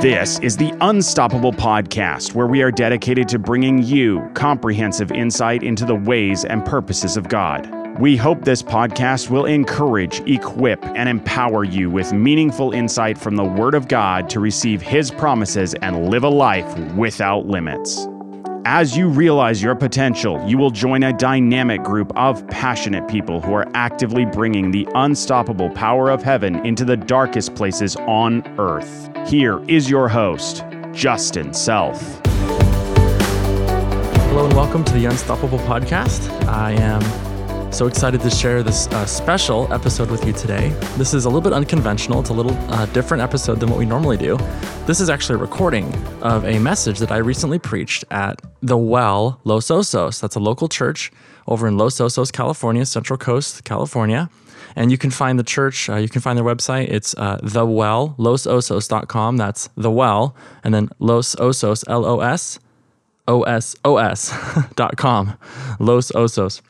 This is the Unstoppable Podcast, where we are dedicated to bringing you comprehensive insight into the ways and purposes of God. We hope this podcast will encourage, equip, and empower you with meaningful insight from the Word of God to receive His promises and live a life without limits. As you realize your potential, you will join a dynamic group of passionate people who are actively bringing the unstoppable power of heaven into the darkest places on earth. Here is your host, Justin Self. Hello and welcome to the Unstoppable Podcast. I am so excited to share this uh, special episode with you today. This is a little bit unconventional. It's a little uh, different episode than what we normally do. This is actually a recording of a message that I recently preached at The Well, Los Osos. That's a local church over in Los Osos, California, Central Coast, California. And you can find the church, uh, you can find their website. It's uh, The Well. That's The Well, and then Los Osos, L O S O S O S dot com. Los Osos.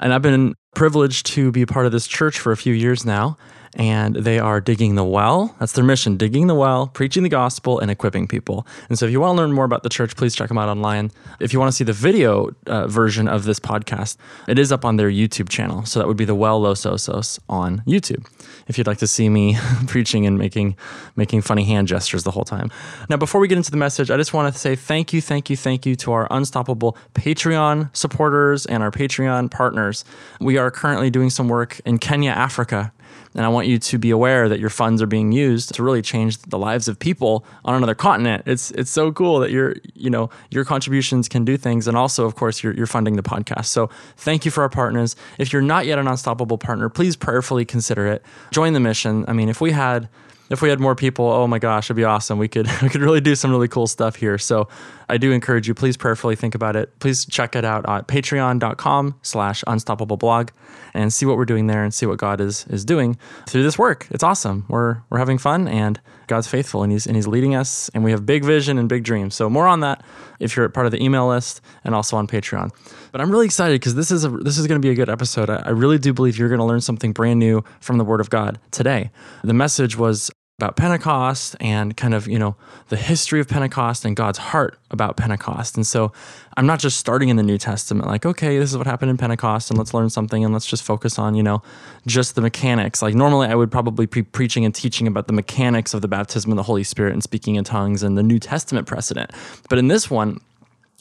And I've been privileged to be part of this church for a few years now. And they are digging the well. That's their mission digging the well, preaching the gospel, and equipping people. And so, if you want to learn more about the church, please check them out online. If you want to see the video uh, version of this podcast, it is up on their YouTube channel. So, that would be the Well Los Osos on YouTube. If you'd like to see me preaching and making, making funny hand gestures the whole time. Now, before we get into the message, I just want to say thank you, thank you, thank you to our Unstoppable Patreon supporters and our Patreon partners. We are currently doing some work in Kenya, Africa and I want you to be aware that your funds are being used to really change the lives of people on another continent. It's it's so cool that your you know your contributions can do things, and also of course you're, you're funding the podcast. So thank you for our partners. If you're not yet an unstoppable partner, please prayerfully consider it. Join the mission. I mean, if we had if we had more people, oh my gosh, it'd be awesome. We could we could really do some really cool stuff here. So I do encourage you, please prayerfully think about it. Please check it out at patreon.com slash unstoppable blog and see what we're doing there and see what God is is doing through this work. It's awesome. We're we're having fun and God's faithful and he's and he's leading us and we have big vision and big dreams. So more on that if you're part of the email list and also on Patreon. But I'm really excited because this is a this is going to be a good episode. I, I really do believe you're going to learn something brand new from the Word of God today. The message was about Pentecost and kind of, you know, the history of Pentecost and God's heart about Pentecost. And so I'm not just starting in the New Testament, like, okay, this is what happened in Pentecost and let's learn something and let's just focus on, you know, just the mechanics. Like, normally I would probably be preaching and teaching about the mechanics of the baptism of the Holy Spirit and speaking in tongues and the New Testament precedent. But in this one,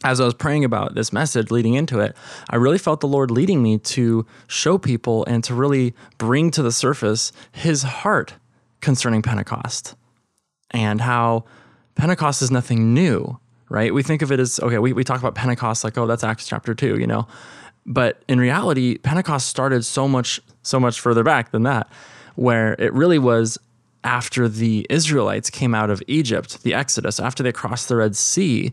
as I was praying about this message leading into it, I really felt the Lord leading me to show people and to really bring to the surface his heart concerning Pentecost and how Pentecost is nothing new, right? We think of it as, okay, we, we talk about Pentecost like, oh, that's Acts chapter two, you know? But in reality, Pentecost started so much, so much further back than that, where it really was after the Israelites came out of Egypt, the Exodus, after they crossed the Red Sea,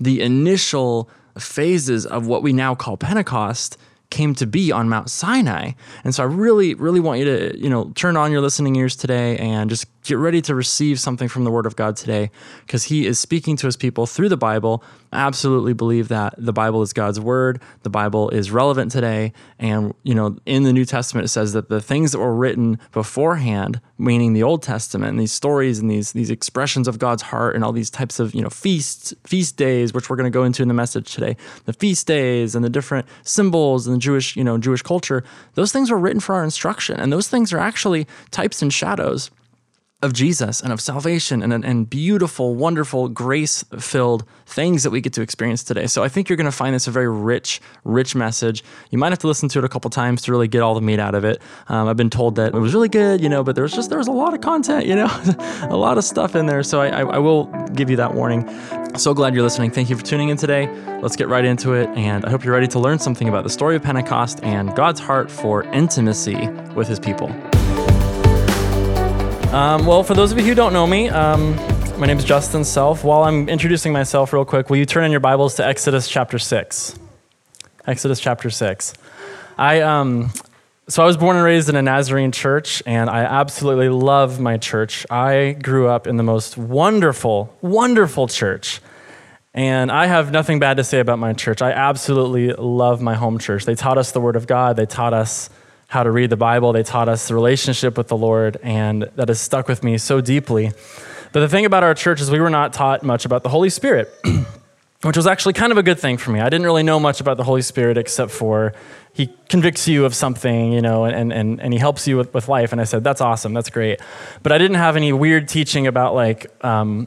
the initial phases of what we now call Pentecost came to be on Mount Sinai. And so I really, really want you to, you know, turn on your listening ears today and just get ready to receive something from the Word of God today because He is speaking to His people through the Bible. I absolutely believe that the Bible is God's Word. The Bible is relevant today. And, you know, in the New Testament, it says that the things that were written beforehand, meaning the Old Testament, and these stories and these, these expressions of God's heart and all these types of, you know, feasts, feast days, which we're going to go into in the message today, the feast days and the different symbols and the Jewish, you know, Jewish culture, those things were written for our instruction. And those things are actually types and shadows of Jesus and of salvation and, and beautiful, wonderful, grace filled things that we get to experience today. So I think you're going to find this a very rich, rich message. You might have to listen to it a couple times to really get all the meat out of it. Um, I've been told that it was really good, you know, but there was just, there was a lot of content, you know, a lot of stuff in there. So I, I, I will give you that warning. So glad you're listening. Thank you for tuning in today. Let's get right into it. And I hope you're ready to learn something about the story of Pentecost and God's heart for intimacy with his people. Um, well, for those of you who don't know me, um, my name is Justin Self. While I'm introducing myself real quick, will you turn in your Bibles to Exodus chapter 6? Exodus chapter 6. I, um, so I was born and raised in a Nazarene church, and I absolutely love my church. I grew up in the most wonderful, wonderful church. And I have nothing bad to say about my church. I absolutely love my home church. They taught us the Word of God, they taught us how to read the Bible. They taught us the relationship with the Lord, and that has stuck with me so deeply. But the thing about our church is we were not taught much about the Holy Spirit, which was actually kind of a good thing for me. I didn't really know much about the Holy Spirit except for he convicts you of something, you know, and, and, and he helps you with, with life. And I said, that's awesome, that's great. But I didn't have any weird teaching about like, um,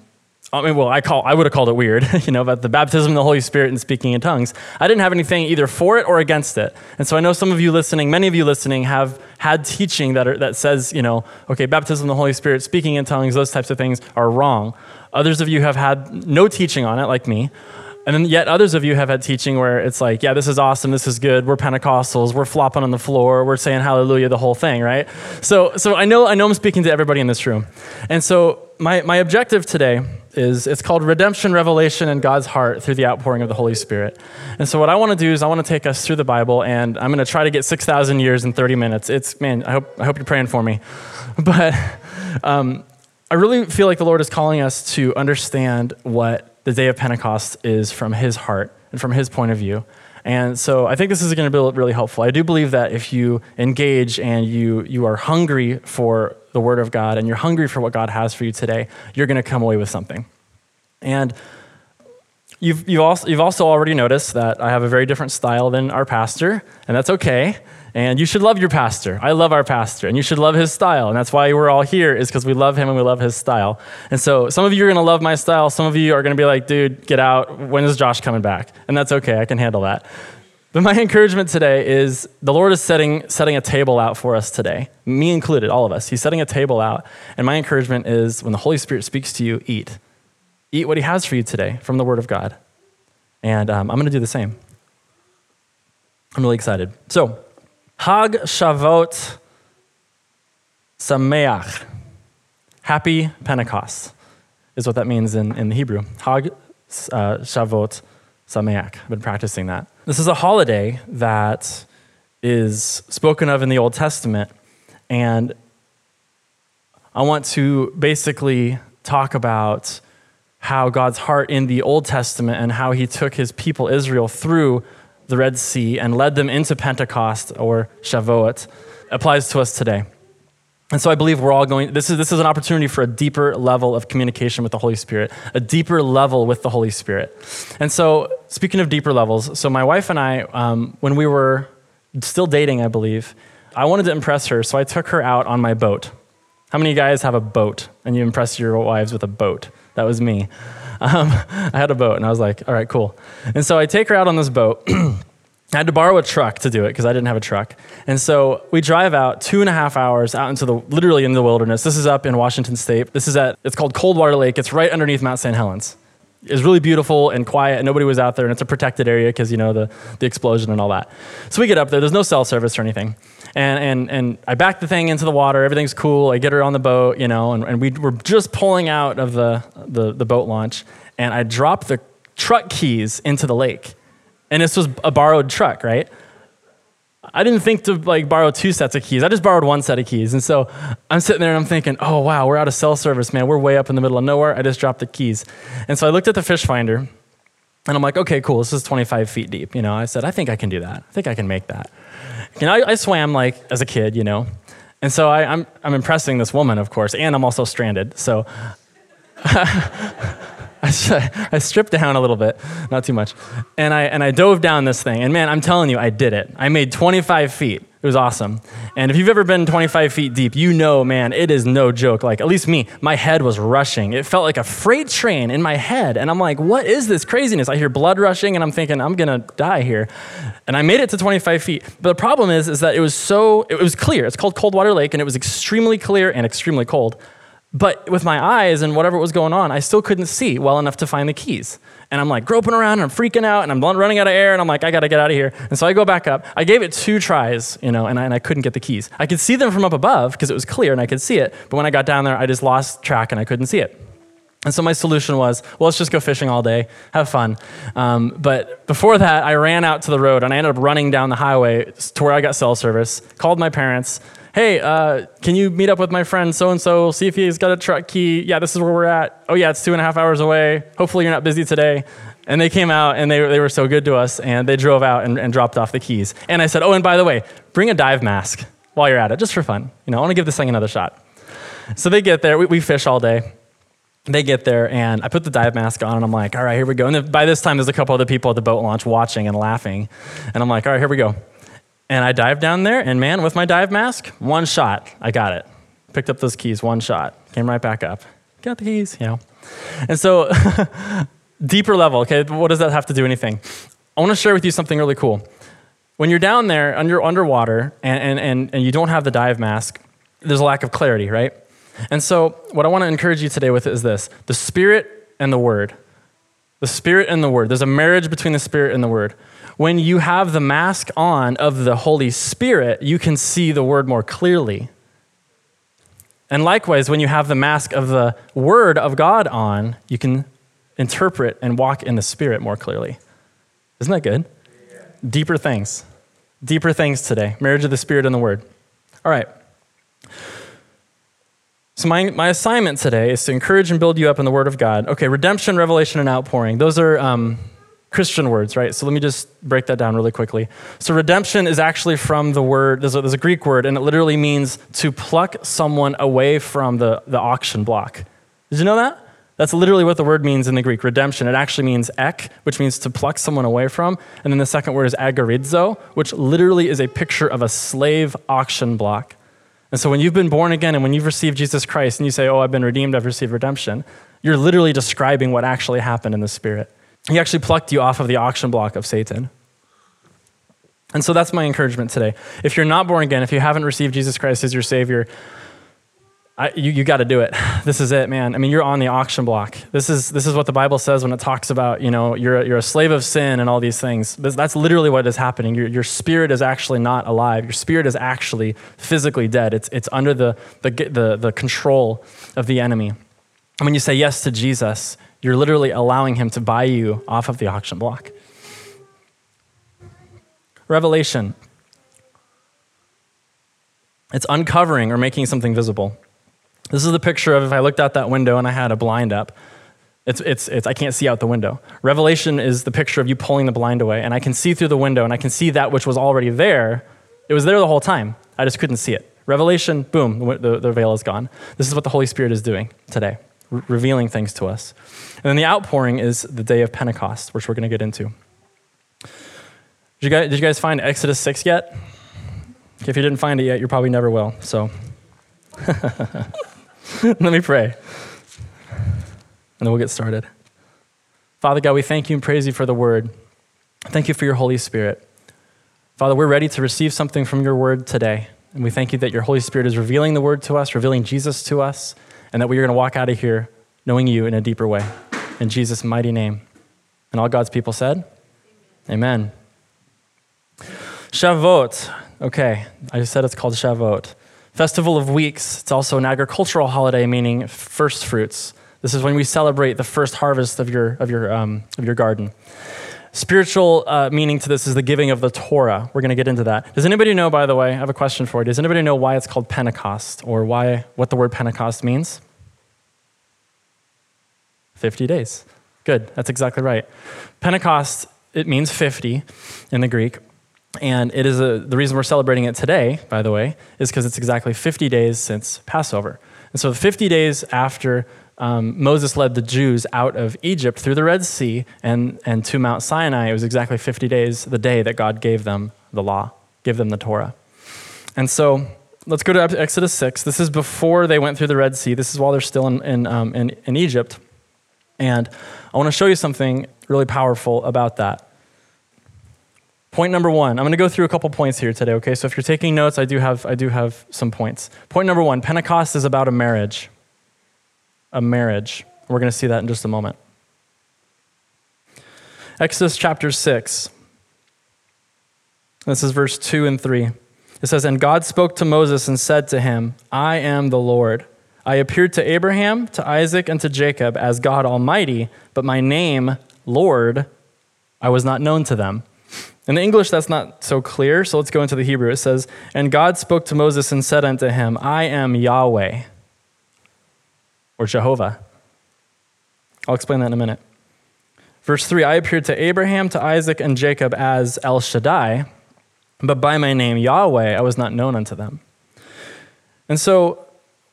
I mean, well, I call I would have called it weird, you know, about the baptism of the Holy Spirit and speaking in tongues. I didn't have anything either for it or against it. And so I know some of you listening, many of you listening, have had teaching that are, that says, you know, okay, baptism of the Holy Spirit, speaking in tongues, those types of things are wrong. Others of you have had no teaching on it, like me. And then yet others of you have had teaching where it's like, yeah, this is awesome, this is good. We're Pentecostals, we're flopping on the floor, we're saying hallelujah, the whole thing, right? So, so I know I know I'm speaking to everybody in this room. And so my, my objective today is it's called redemption, revelation, in God's heart through the outpouring of the Holy Spirit. And so what I want to do is I want to take us through the Bible, and I'm going to try to get 6,000 years in 30 minutes. It's man, I hope I hope you're praying for me, but um, I really feel like the Lord is calling us to understand what the day of Pentecost is from his heart and from his point of view. And so I think this is going to be really helpful. I do believe that if you engage and you, you are hungry for the Word of God and you're hungry for what God has for you today, you're going to come away with something. And you've, you've, also, you've also already noticed that I have a very different style than our pastor, and that's okay. And you should love your pastor. I love our pastor, and you should love his style. And that's why we're all here, is because we love him and we love his style. And so some of you are going to love my style. Some of you are going to be like, dude, get out. When is Josh coming back? And that's okay. I can handle that. But my encouragement today is the Lord is setting, setting a table out for us today, me included, all of us. He's setting a table out. And my encouragement is when the Holy Spirit speaks to you, eat. Eat what He has for you today from the Word of God. And um, I'm going to do the same. I'm really excited. So, Hag Shavuot Sameach. Happy Pentecost is what that means in, in the Hebrew. Hag uh, Shavuot Sameach. I've been practicing that. This is a holiday that is spoken of in the Old Testament, and I want to basically talk about how God's heart in the Old Testament and how he took his people Israel through the Red Sea and led them into Pentecost or Shavuot applies to us today. And so I believe we're all going, this is, this is an opportunity for a deeper level of communication with the Holy Spirit, a deeper level with the Holy Spirit. And so, speaking of deeper levels, so my wife and I, um, when we were still dating, I believe, I wanted to impress her, so I took her out on my boat. How many guys have a boat and you impress your wives with a boat? That was me. Um, I had a boat, and I was like, all right, cool. And so I take her out on this boat. I had to borrow a truck to do it because I didn't have a truck. And so we drive out two and a half hours out into the literally in the wilderness. This is up in Washington State. This is at it's called Coldwater Lake. It's right underneath Mount St. Helens. It's really beautiful and quiet, and nobody was out there, and it's a protected area because you know the, the explosion and all that. So we get up there. There's no cell service or anything, and and and I back the thing into the water. Everything's cool. I get her on the boat, you know, and, and we were just pulling out of the, the the boat launch, and I drop the truck keys into the lake and this was a borrowed truck, right? I didn't think to like borrow two sets of keys. I just borrowed one set of keys. And so I'm sitting there and I'm thinking, oh wow, we're out of cell service, man. We're way up in the middle of nowhere. I just dropped the keys. And so I looked at the fish finder and I'm like, okay, cool. This is 25 feet deep. You know, I said, I think I can do that. I think I can make that. You know, I, I swam like as a kid, you know. And so I, I'm, I'm impressing this woman, of course, and I'm also stranded. So I, I stripped down a little bit, not too much, and I, and I dove down this thing. And man, I'm telling you, I did it. I made 25 feet. It was awesome. And if you've ever been 25 feet deep, you know, man, it is no joke. Like, at least me, my head was rushing. It felt like a freight train in my head. And I'm like, what is this craziness? I hear blood rushing, and I'm thinking, I'm going to die here. And I made it to 25 feet. But the problem is, is that it was so, it was clear. It's called Coldwater Lake, and it was extremely clear and extremely cold. But with my eyes and whatever was going on, I still couldn't see well enough to find the keys. And I'm like groping around and I'm freaking out and I'm running out of air and I'm like, I gotta get out of here. And so I go back up. I gave it two tries, you know, and I, and I couldn't get the keys. I could see them from up above because it was clear and I could see it. But when I got down there, I just lost track and I couldn't see it. And so my solution was, well, let's just go fishing all day, have fun. Um, but before that, I ran out to the road and I ended up running down the highway to where I got cell service, called my parents, hey, uh, can you meet up with my friend so and so, see if he's got a truck key? Yeah, this is where we're at. Oh, yeah, it's two and a half hours away. Hopefully, you're not busy today. And they came out and they, they were so good to us, and they drove out and, and dropped off the keys. And I said, oh, and by the way, bring a dive mask while you're at it, just for fun. You know, I want to give this thing another shot. So they get there, we, we fish all day. they get there and I put the dive mask on and I'm like, all right, here we go. And by this time, there's a couple other people at the boat launch watching and laughing. And I'm like, all right, here we go. And I dive down there and man, with my dive mask, one shot, I got it. Picked up those keys, one shot, came right back up. Got the keys, you know. And so, deeper level, okay, what does that have to do anything? I want to share with you something really cool. When you're down there under, underwater and, and, and, and you don't have the dive mask, there's a lack of clarity, right? And so, what I want to encourage you today with is this the Spirit and the Word. The Spirit and the Word. There's a marriage between the Spirit and the Word. When you have the mask on of the Holy Spirit, you can see the Word more clearly. And likewise, when you have the mask of the Word of God on, you can interpret and walk in the Spirit more clearly. Isn't that good? Yeah. Deeper things. Deeper things today. Marriage of the Spirit and the Word. All right. So, my, my assignment today is to encourage and build you up in the Word of God. Okay, redemption, revelation, and outpouring. Those are um, Christian words, right? So, let me just break that down really quickly. So, redemption is actually from the word, there's a, there's a Greek word, and it literally means to pluck someone away from the, the auction block. Did you know that? That's literally what the word means in the Greek, redemption. It actually means ek, which means to pluck someone away from. And then the second word is agorizo, which literally is a picture of a slave auction block. And so when you've been born again and when you've received Jesus Christ and you say, Oh, I've been redeemed, I've received redemption, you're literally describing what actually happened in the Spirit. He actually plucked you off of the auction block of Satan. And so that's my encouragement today. If you're not born again, if you haven't received Jesus Christ as your Savior, I, you, you got to do it. This is it, man. I mean, you're on the auction block. This is, this is what the Bible says when it talks about, you know, you're, a, you're a slave of sin and all these things. This, that's literally what is happening. Your, your spirit is actually not alive. Your spirit is actually physically dead. It's, it's under the, the, the, the control of the enemy. And when you say yes to Jesus, you're literally allowing him to buy you off of the auction block. Revelation. It's uncovering or making something visible. This is the picture of if I looked out that window and I had a blind up. It's, it's, it's, I can't see out the window. Revelation is the picture of you pulling the blind away, and I can see through the window, and I can see that which was already there. It was there the whole time. I just couldn't see it. Revelation, boom, the, the veil is gone. This is what the Holy Spirit is doing today, re- revealing things to us. And then the outpouring is the day of Pentecost, which we're going to get into. Did you, guys, did you guys find Exodus 6 yet? If you didn't find it yet, you probably never will. So. Let me pray. And then we'll get started. Father God, we thank you and praise you for the word. Thank you for your Holy Spirit. Father, we're ready to receive something from your word today. And we thank you that your Holy Spirit is revealing the word to us, revealing Jesus to us, and that we are going to walk out of here knowing you in a deeper way. In Jesus' mighty name. And all God's people said, Amen. Shavuot. Okay, I just said it's called Shavuot. Festival of Weeks, it's also an agricultural holiday meaning first fruits. This is when we celebrate the first harvest of your, of your, um, of your garden. Spiritual uh, meaning to this is the giving of the Torah. We're going to get into that. Does anybody know, by the way, I have a question for you. Does anybody know why it's called Pentecost or why, what the word Pentecost means? 50 days. Good, that's exactly right. Pentecost, it means 50 in the Greek. And it is a, the reason we're celebrating it today, by the way, is because it's exactly 50 days since Passover. And so, 50 days after um, Moses led the Jews out of Egypt through the Red Sea and, and to Mount Sinai, it was exactly 50 days, the day that God gave them the law, gave them the Torah. And so, let's go to Exodus 6. This is before they went through the Red Sea. This is while they're still in, in, um, in, in Egypt. And I want to show you something really powerful about that. Point number one, I'm going to go through a couple points here today, okay? So if you're taking notes, I do have, I do have some points. Point number one Pentecost is about a marriage. A marriage. We're going to see that in just a moment. Exodus chapter 6. This is verse 2 and 3. It says, And God spoke to Moses and said to him, I am the Lord. I appeared to Abraham, to Isaac, and to Jacob as God Almighty, but my name, Lord, I was not known to them. In the English, that's not so clear, so let's go into the Hebrew. It says, And God spoke to Moses and said unto him, I am Yahweh, or Jehovah. I'll explain that in a minute. Verse 3 I appeared to Abraham, to Isaac, and Jacob as El Shaddai, but by my name Yahweh I was not known unto them. And so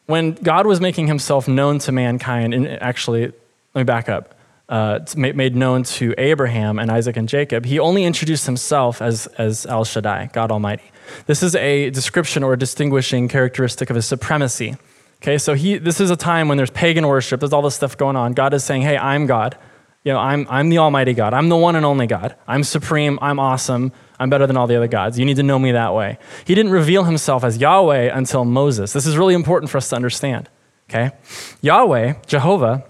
when God was making himself known to mankind, and actually, let me back up, uh, made known to Abraham and Isaac and Jacob, he only introduced himself as, as El Shaddai, God Almighty. This is a description or a distinguishing characteristic of his supremacy. Okay, so he, this is a time when there's pagan worship, there's all this stuff going on. God is saying, hey, I'm God. You know, I'm, I'm the Almighty God. I'm the one and only God. I'm supreme. I'm awesome. I'm better than all the other gods. You need to know me that way. He didn't reveal himself as Yahweh until Moses. This is really important for us to understand. Okay? Yahweh, Jehovah,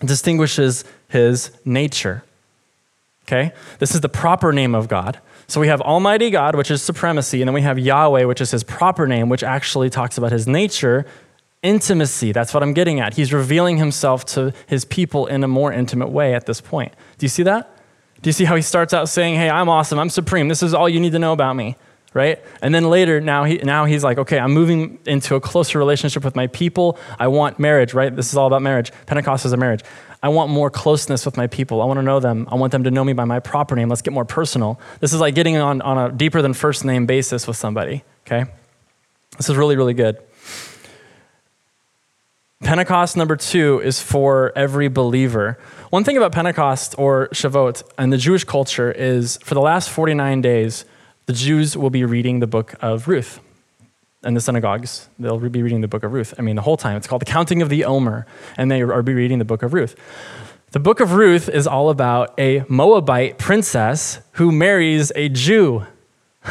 distinguishes his nature. Okay? This is the proper name of God. So we have Almighty God, which is supremacy, and then we have Yahweh, which is his proper name, which actually talks about his nature, intimacy. That's what I'm getting at. He's revealing himself to his people in a more intimate way at this point. Do you see that? Do you see how he starts out saying, Hey, I'm awesome, I'm supreme, this is all you need to know about me? Right? And then later, now, he, now he's like, okay, I'm moving into a closer relationship with my people. I want marriage, right? This is all about marriage. Pentecost is a marriage. I want more closeness with my people. I want to know them. I want them to know me by my proper name. Let's get more personal. This is like getting on, on a deeper than first name basis with somebody, okay? This is really, really good. Pentecost number two is for every believer. One thing about Pentecost or Shavuot and the Jewish culture is for the last 49 days, the Jews will be reading the book of Ruth in the synagogues. They'll be reading the book of Ruth. I mean, the whole time. It's called the Counting of the Omer, and they are be reading the book of Ruth. The book of Ruth is all about a Moabite princess who marries a Jew.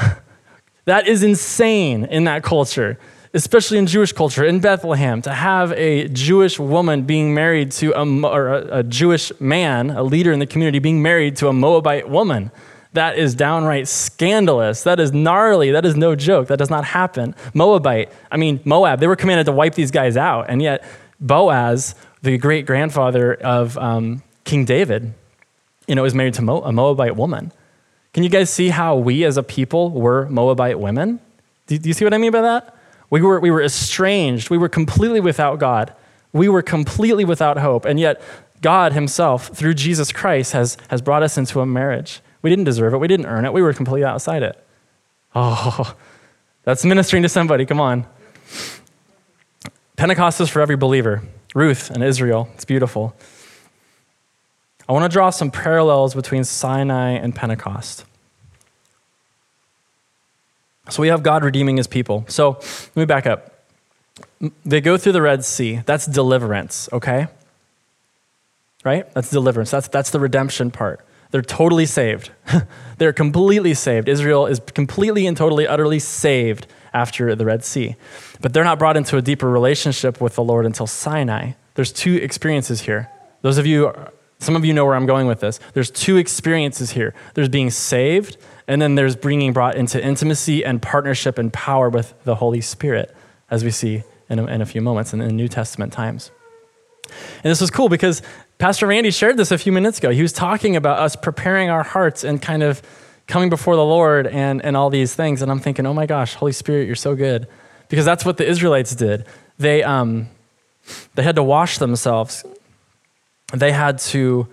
that is insane in that culture, especially in Jewish culture, in Bethlehem, to have a Jewish woman being married to a, a, a Jewish man, a leader in the community, being married to a Moabite woman. That is downright scandalous. That is gnarly. That is no joke. That does not happen. Moabite, I mean, Moab, they were commanded to wipe these guys out. And yet, Boaz, the great grandfather of um, King David, you know, is married to Mo- a Moabite woman. Can you guys see how we as a people were Moabite women? Do, do you see what I mean by that? We were, we were estranged. We were completely without God. We were completely without hope. And yet, God Himself, through Jesus Christ, has, has brought us into a marriage. We didn't deserve it. We didn't earn it. We were completely outside it. Oh, that's ministering to somebody. Come on. Pentecost is for every believer. Ruth and Israel. It's beautiful. I want to draw some parallels between Sinai and Pentecost. So we have God redeeming his people. So let me back up. They go through the Red Sea. That's deliverance, okay? Right? That's deliverance. That's, that's the redemption part. They're totally saved. They're completely saved. Israel is completely and totally, utterly saved after the Red Sea. But they're not brought into a deeper relationship with the Lord until Sinai. There's two experiences here. Those of you, some of you know where I'm going with this. There's two experiences here there's being saved, and then there's being brought into intimacy and partnership and power with the Holy Spirit, as we see in a, in a few moments in the New Testament times. And this was cool because Pastor Randy shared this a few minutes ago. He was talking about us preparing our hearts and kind of coming before the Lord and, and all these things. And I'm thinking, oh my gosh, Holy Spirit, you're so good. Because that's what the Israelites did. They, um, they had to wash themselves, they had to.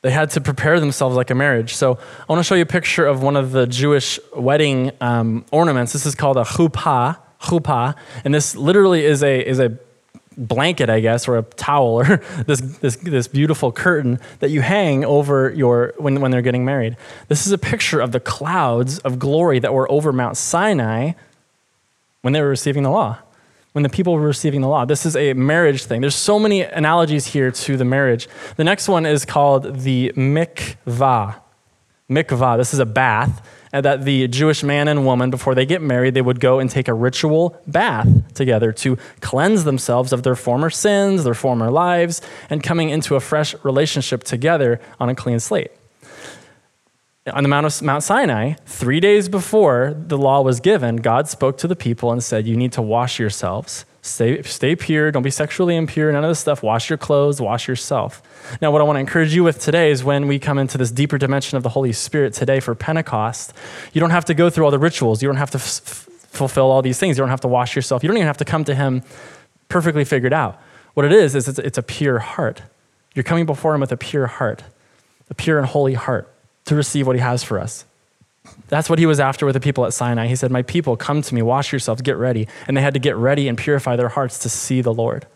They had to prepare themselves like a marriage. So I want to show you a picture of one of the Jewish wedding um, ornaments. This is called a chuppah, chuppah, and this literally is a is a blanket, I guess, or a towel, or this, this, this beautiful curtain that you hang over your, when, when they're getting married. This is a picture of the clouds of glory that were over Mount Sinai when they were receiving the law, when the people were receiving the law. This is a marriage thing. There's so many analogies here to the marriage. The next one is called the mikvah. Mikvah, this is a bath that the Jewish man and woman, before they get married, they would go and take a ritual bath together to cleanse themselves of their former sins, their former lives, and coming into a fresh relationship together on a clean slate. On the Mount, of, Mount Sinai, three days before the law was given, God spoke to the people and said, You need to wash yourselves Stay, stay pure. Don't be sexually impure. None of this stuff. Wash your clothes. Wash yourself. Now, what I want to encourage you with today is when we come into this deeper dimension of the Holy Spirit today for Pentecost, you don't have to go through all the rituals. You don't have to f- fulfill all these things. You don't have to wash yourself. You don't even have to come to Him perfectly figured out. What it is, is it's, it's a pure heart. You're coming before Him with a pure heart, a pure and holy heart to receive what He has for us. That's what he was after with the people at Sinai. He said, My people, come to me, wash yourselves, get ready. And they had to get ready and purify their hearts to see the Lord.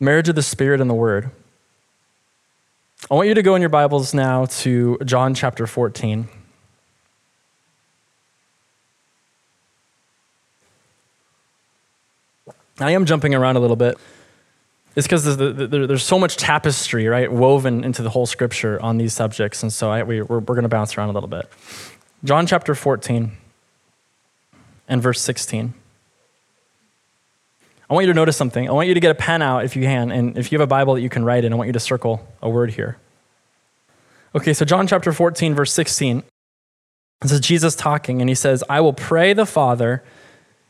Marriage of the Spirit and the Word. I want you to go in your Bibles now to John chapter 14. I am jumping around a little bit. It's because there's, the, the, there's, so much tapestry, right, woven into the whole scripture on these subjects. And so I, we, we're, we're going to bounce around a little bit. John chapter 14 and verse 16. I want you to notice something. I want you to get a pen out if you can. And if you have a Bible that you can write in, I want you to circle a word here. Okay, so John chapter 14, verse 16. This is Jesus talking, and he says, I will pray the Father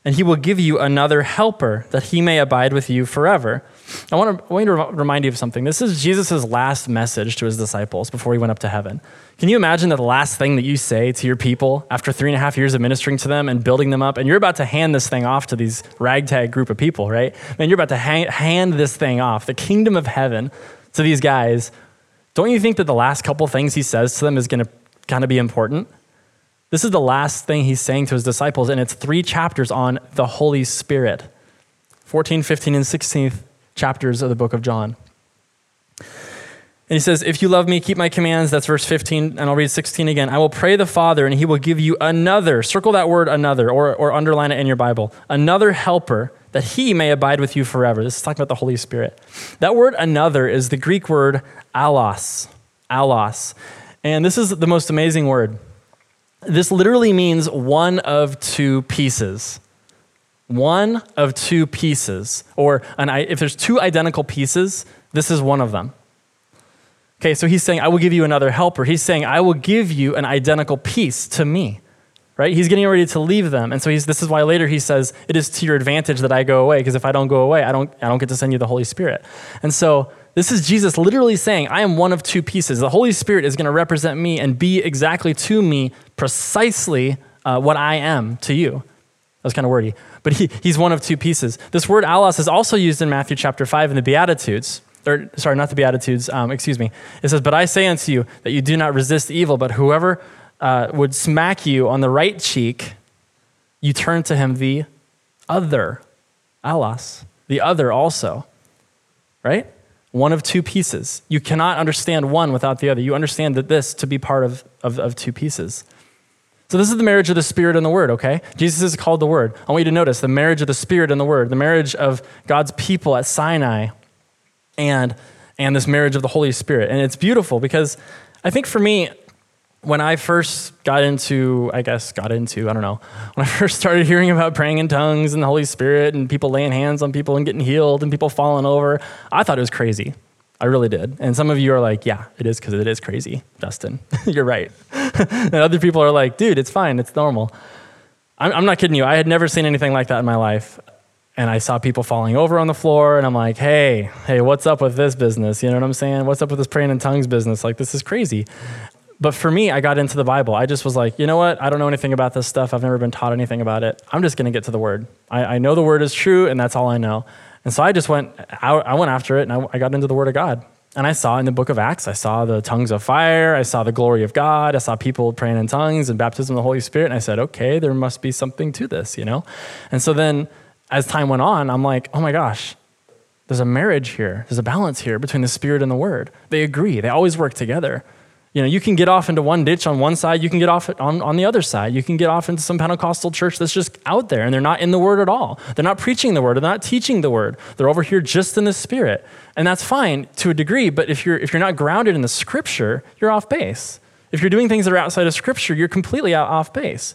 and he will give you another helper that he may abide with you forever. I want to, I want to remind you of something. This is Jesus' last message to his disciples before he went up to heaven. Can you imagine that the last thing that you say to your people after three and a half years of ministering to them and building them up, and you're about to hand this thing off to these ragtag group of people, right? Man, you're about to hang, hand this thing off, the kingdom of heaven, to these guys. Don't you think that the last couple things he says to them is going to kind of be important? This is the last thing he's saying to his disciples, and it's three chapters on the Holy Spirit 14, 15, and 16th chapters of the book of John. And he says, If you love me, keep my commands. That's verse 15, and I'll read 16 again. I will pray the Father, and he will give you another, circle that word another, or, or underline it in your Bible, another helper that he may abide with you forever. This is talking about the Holy Spirit. That word another is the Greek word allos. Allos. And this is the most amazing word. This literally means one of two pieces. One of two pieces. Or an, if there's two identical pieces, this is one of them. Okay, so he's saying, I will give you another helper. He's saying, I will give you an identical piece to me. Right? He's getting ready to leave them. And so he's, this is why later he says, It is to your advantage that I go away, because if I don't go away, I don't, I don't get to send you the Holy Spirit. And so this is Jesus literally saying, I am one of two pieces. The Holy Spirit is going to represent me and be exactly to me precisely uh, what I am to you. That was kind of wordy. But he, he's one of two pieces. This word allos is also used in Matthew chapter 5 in the Beatitudes. Or, sorry, not the Beatitudes, um, excuse me. It says, But I say unto you that you do not resist evil, but whoever uh, would smack you on the right cheek, you turn to him the other. Allos, the other also. Right? One of two pieces. You cannot understand one without the other. You understand that this to be part of, of, of, two pieces. So, this is the marriage of the Spirit and the Word, okay? Jesus is called the Word. I want you to notice the marriage of the Spirit and the Word, the marriage of God's people at Sinai, and, and this marriage of the Holy Spirit. And it's beautiful because I think for me, when I first got into, I guess, got into, I don't know, when I first started hearing about praying in tongues and the Holy Spirit and people laying hands on people and getting healed and people falling over, I thought it was crazy. I really did. And some of you are like, yeah, it is because it is crazy, Justin. You're right. and other people are like, dude, it's fine, it's normal. I'm, I'm not kidding you. I had never seen anything like that in my life. And I saw people falling over on the floor, and I'm like, hey, hey, what's up with this business? You know what I'm saying? What's up with this praying in tongues business? Like, this is crazy. But for me, I got into the Bible. I just was like, you know what? I don't know anything about this stuff. I've never been taught anything about it. I'm just going to get to the Word. I, I, know the Word is true, and that's all I know. And so I just went, I, I went after it, and I, I got into the Word of God. And I saw in the book of Acts, I saw the tongues of fire, I saw the glory of God, I saw people praying in tongues and baptism of the Holy Spirit. And I said, okay, there must be something to this, you know? And so then as time went on, I'm like, oh my gosh, there's a marriage here, there's a balance here between the Spirit and the Word. They agree, they always work together. You know, you can get off into one ditch on one side, you can get off on, on the other side. You can get off into some Pentecostal church that's just out there and they're not in the word at all. They're not preaching the word, they're not teaching the word. They're over here just in the spirit. And that's fine to a degree, but if you're if you're not grounded in the scripture, you're off base. If you're doing things that are outside of scripture, you're completely out off base.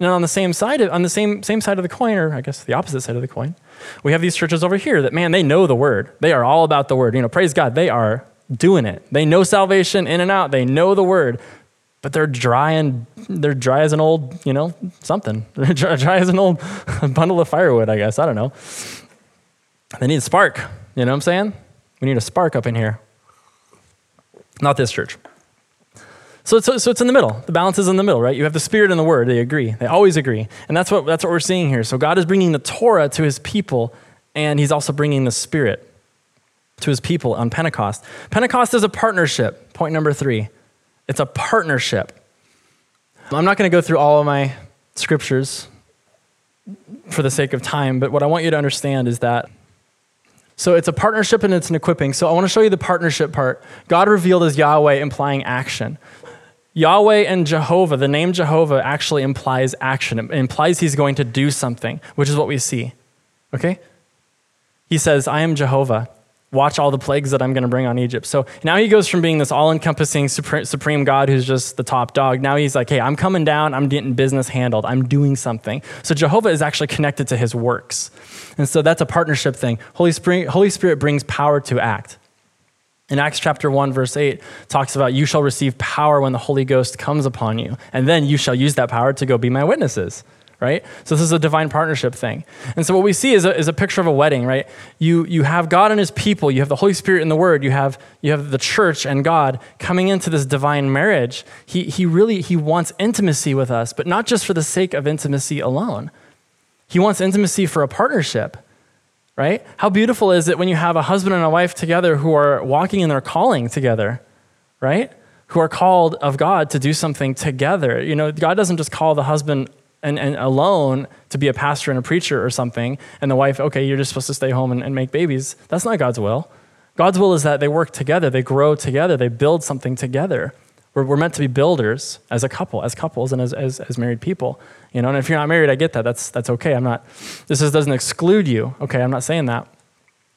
And on the same side of, on the same same side of the coin, or I guess the opposite side of the coin, we have these churches over here that man, they know the word. They are all about the word. You know, praise God, they are doing it. They know salvation in and out. They know the word, but they're dry and they're dry as an old, you know, something. They're dry, dry as an old bundle of firewood, I guess. I don't know. They need a spark. You know what I'm saying? We need a spark up in here. Not this church. So, so, so it's in the middle. The balance is in the middle, right? You have the Spirit and the Word. They agree. They always agree. And that's what, that's what we're seeing here. So God is bringing the Torah to his people, and he's also bringing the Spirit to his people on Pentecost. Pentecost is a partnership. Point number three It's a partnership. I'm not going to go through all of my scriptures for the sake of time, but what I want you to understand is that so it's a partnership and it's an equipping. So I want to show you the partnership part. God revealed as Yahweh, implying action. Yahweh and Jehovah, the name Jehovah actually implies action. It implies he's going to do something, which is what we see. Okay? He says, I am Jehovah. Watch all the plagues that I'm going to bring on Egypt. So now he goes from being this all encompassing supreme God who's just the top dog. Now he's like, hey, I'm coming down. I'm getting business handled. I'm doing something. So Jehovah is actually connected to his works. And so that's a partnership thing. Holy Spirit, Holy Spirit brings power to act. In Acts chapter 1, verse 8, talks about you shall receive power when the Holy Ghost comes upon you, and then you shall use that power to go be my witnesses, right? So this is a divine partnership thing. And so what we see is a, is a picture of a wedding, right? You, you have God and his people, you have the Holy Spirit and the Word, you have, you have the church and God coming into this divine marriage. He, he really, he wants intimacy with us, but not just for the sake of intimacy alone. He wants intimacy for a partnership right? How beautiful is it when you have a husband and a wife together who are walking in their calling together, right? Who are called of God to do something together. You know, God doesn't just call the husband and, and alone to be a pastor and a preacher or something, and the wife, okay, you're just supposed to stay home and, and make babies. That's not God's will. God's will is that they work together, they grow together, they build something together. We're, we're meant to be builders as a couple, as couples, and as, as, as married people. You know, and if you're not married, I get that. That's, that's okay. I'm not, this is, doesn't exclude you. Okay, I'm not saying that.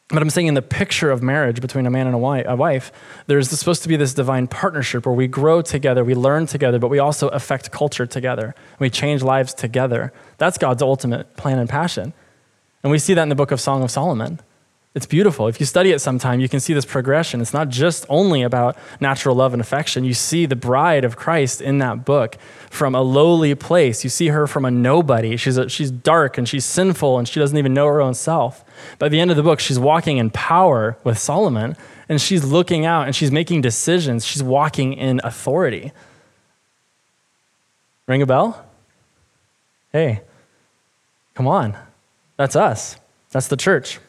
But I'm saying in the picture of marriage between a man and a wife, there's supposed to be this divine partnership where we grow together, we learn together, but we also affect culture together. We change lives together. That's God's ultimate plan and passion. And we see that in the book of Song of Solomon. It's beautiful. If you study it sometime, you can see this progression. It's not just only about natural love and affection. You see the bride of Christ in that book from a lowly place. You see her from a nobody. She's, a, she's dark and she's sinful and she doesn't even know her own self. By the end of the book, she's walking in power with Solomon and she's looking out and she's making decisions. She's walking in authority. Ring a bell? Hey, come on. That's us. That's the church.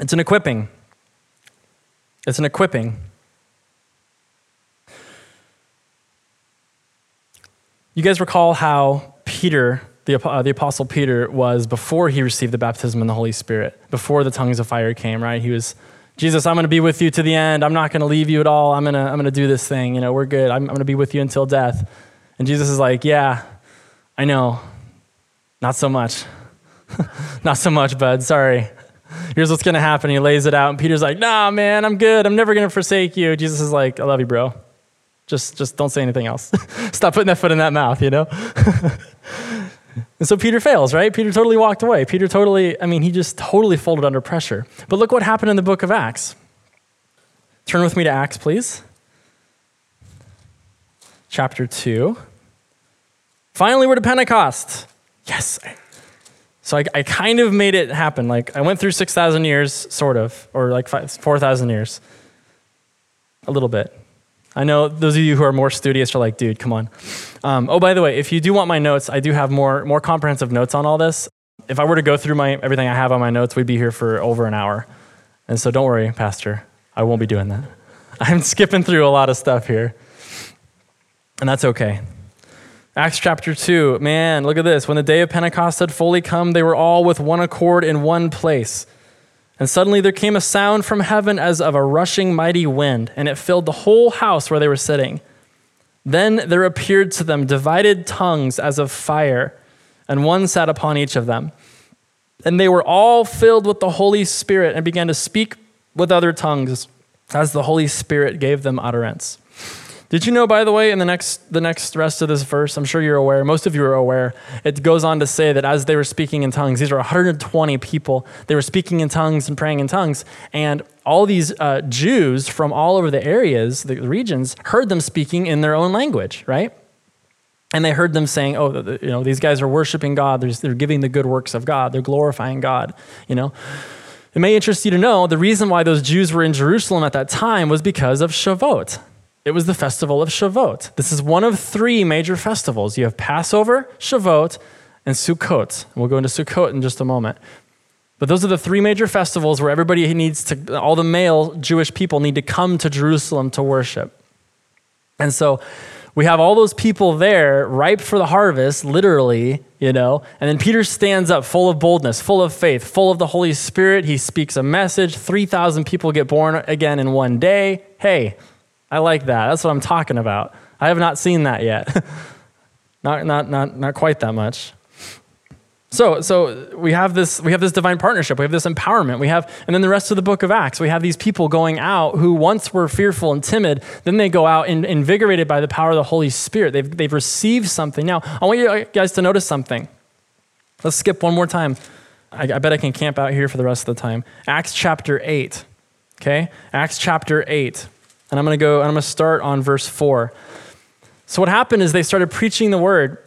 It's an equipping. It's an equipping. You guys recall how Peter, the, uh, the Apostle Peter, was before he received the baptism in the Holy Spirit, before the tongues of fire came, right? He was, Jesus, I'm going to be with you to the end. I'm not going to leave you at all. I'm going to, I'm going to do this thing. You know, we're good. I'm, I'm going to be with you until death. And Jesus is like, Yeah, I know. Not so much. not so much, bud. Sorry here's what's going to happen. He lays it out, and Peter's like, nah, man, I'm good. I'm never going to forsake you. Jesus is like, I love you, bro. Just, just don't say anything else. Stop putting that foot in that mouth, you know? and so Peter fails, right? Peter totally walked away. Peter totally, I mean, he just totally folded under pressure. But look what happened in the book of Acts. Turn with me to Acts, please. Chapter 2. Finally, we're to Pentecost. Yes, so I, I kind of made it happen. Like I went through 6,000 years, sort of, or like 4,000 years. A little bit. I know those of you who are more studious are like, dude, come on. Um, oh, by the way, if you do want my notes, I do have more, more comprehensive notes on all this. If I were to go through my, everything I have on my notes, we'd be here for over an hour. And so don't worry, Pastor, I won't be doing that. I'm skipping through a lot of stuff here. And that's okay. Acts chapter 2, man, look at this. When the day of Pentecost had fully come, they were all with one accord in one place. And suddenly there came a sound from heaven as of a rushing mighty wind, and it filled the whole house where they were sitting. Then there appeared to them divided tongues as of fire, and one sat upon each of them. And they were all filled with the Holy Spirit and began to speak with other tongues as the Holy Spirit gave them utterance. Did you know, by the way, in the next, the next rest of this verse, I'm sure you're aware, most of you are aware, it goes on to say that as they were speaking in tongues, these are 120 people, they were speaking in tongues and praying in tongues, and all these uh, Jews from all over the areas, the regions, heard them speaking in their own language, right? And they heard them saying, oh, you know, these guys are worshiping God, they're, they're giving the good works of God, they're glorifying God, you know? It may interest you to know the reason why those Jews were in Jerusalem at that time was because of Shavuot. It was the festival of Shavuot. This is one of three major festivals. You have Passover, Shavuot, and Sukkot. We'll go into Sukkot in just a moment. But those are the three major festivals where everybody needs to, all the male Jewish people need to come to Jerusalem to worship. And so we have all those people there, ripe for the harvest, literally, you know. And then Peter stands up full of boldness, full of faith, full of the Holy Spirit. He speaks a message. 3,000 people get born again in one day. Hey, I like that. That's what I'm talking about. I have not seen that yet. not, not, not, not quite that much. So, so we have this we have this divine partnership. We have this empowerment. We have, and then the rest of the book of Acts, we have these people going out who once were fearful and timid. Then they go out and invigorated by the power of the Holy Spirit. They've they've received something. Now, I want you guys to notice something. Let's skip one more time. I, I bet I can camp out here for the rest of the time. Acts chapter eight. Okay, Acts chapter eight, and I'm going to go. and I'm going to start on verse four. So what happened is they started preaching the word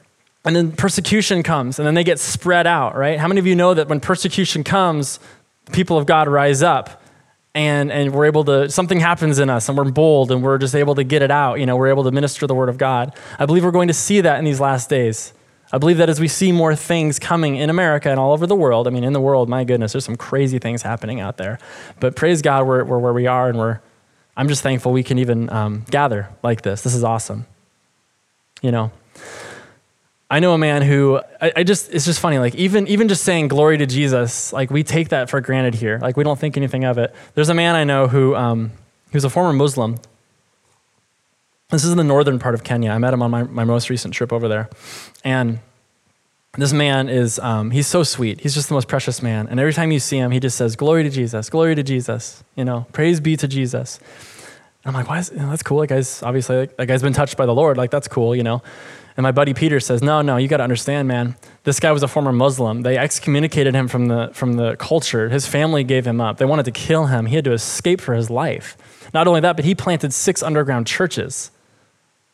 and then persecution comes, and then they get spread out, right? How many of you know that when persecution comes, the people of God rise up and, and we're able to, something happens in us and we're bold and we're just able to get it out. You know, we're able to minister the word of God. I believe we're going to see that in these last days. I believe that as we see more things coming in America and all over the world, I mean, in the world, my goodness, there's some crazy things happening out there. But praise God, we're, we're where we are, and we're, I'm just thankful we can even um, gather like this. This is awesome. You know, I know a man who I, I, just it's just funny like even even just saying glory to Jesus like we take that for granted here like we don't think anything of it. There's a man I know who um, who's a former Muslim. This is in the northern part of Kenya. I met him on my, my most recent trip over there, and this man is um, he's so sweet. He's just the most precious man. And every time you see him, he just says glory to Jesus, glory to Jesus. You know, praise be to Jesus. And I'm like, why is you know, that's cool? That guy's obviously like, that guy's been touched by the Lord. Like that's cool, you know. And my buddy Peter says, No, no, you got to understand, man. This guy was a former Muslim. They excommunicated him from the, from the culture. His family gave him up. They wanted to kill him. He had to escape for his life. Not only that, but he planted six underground churches.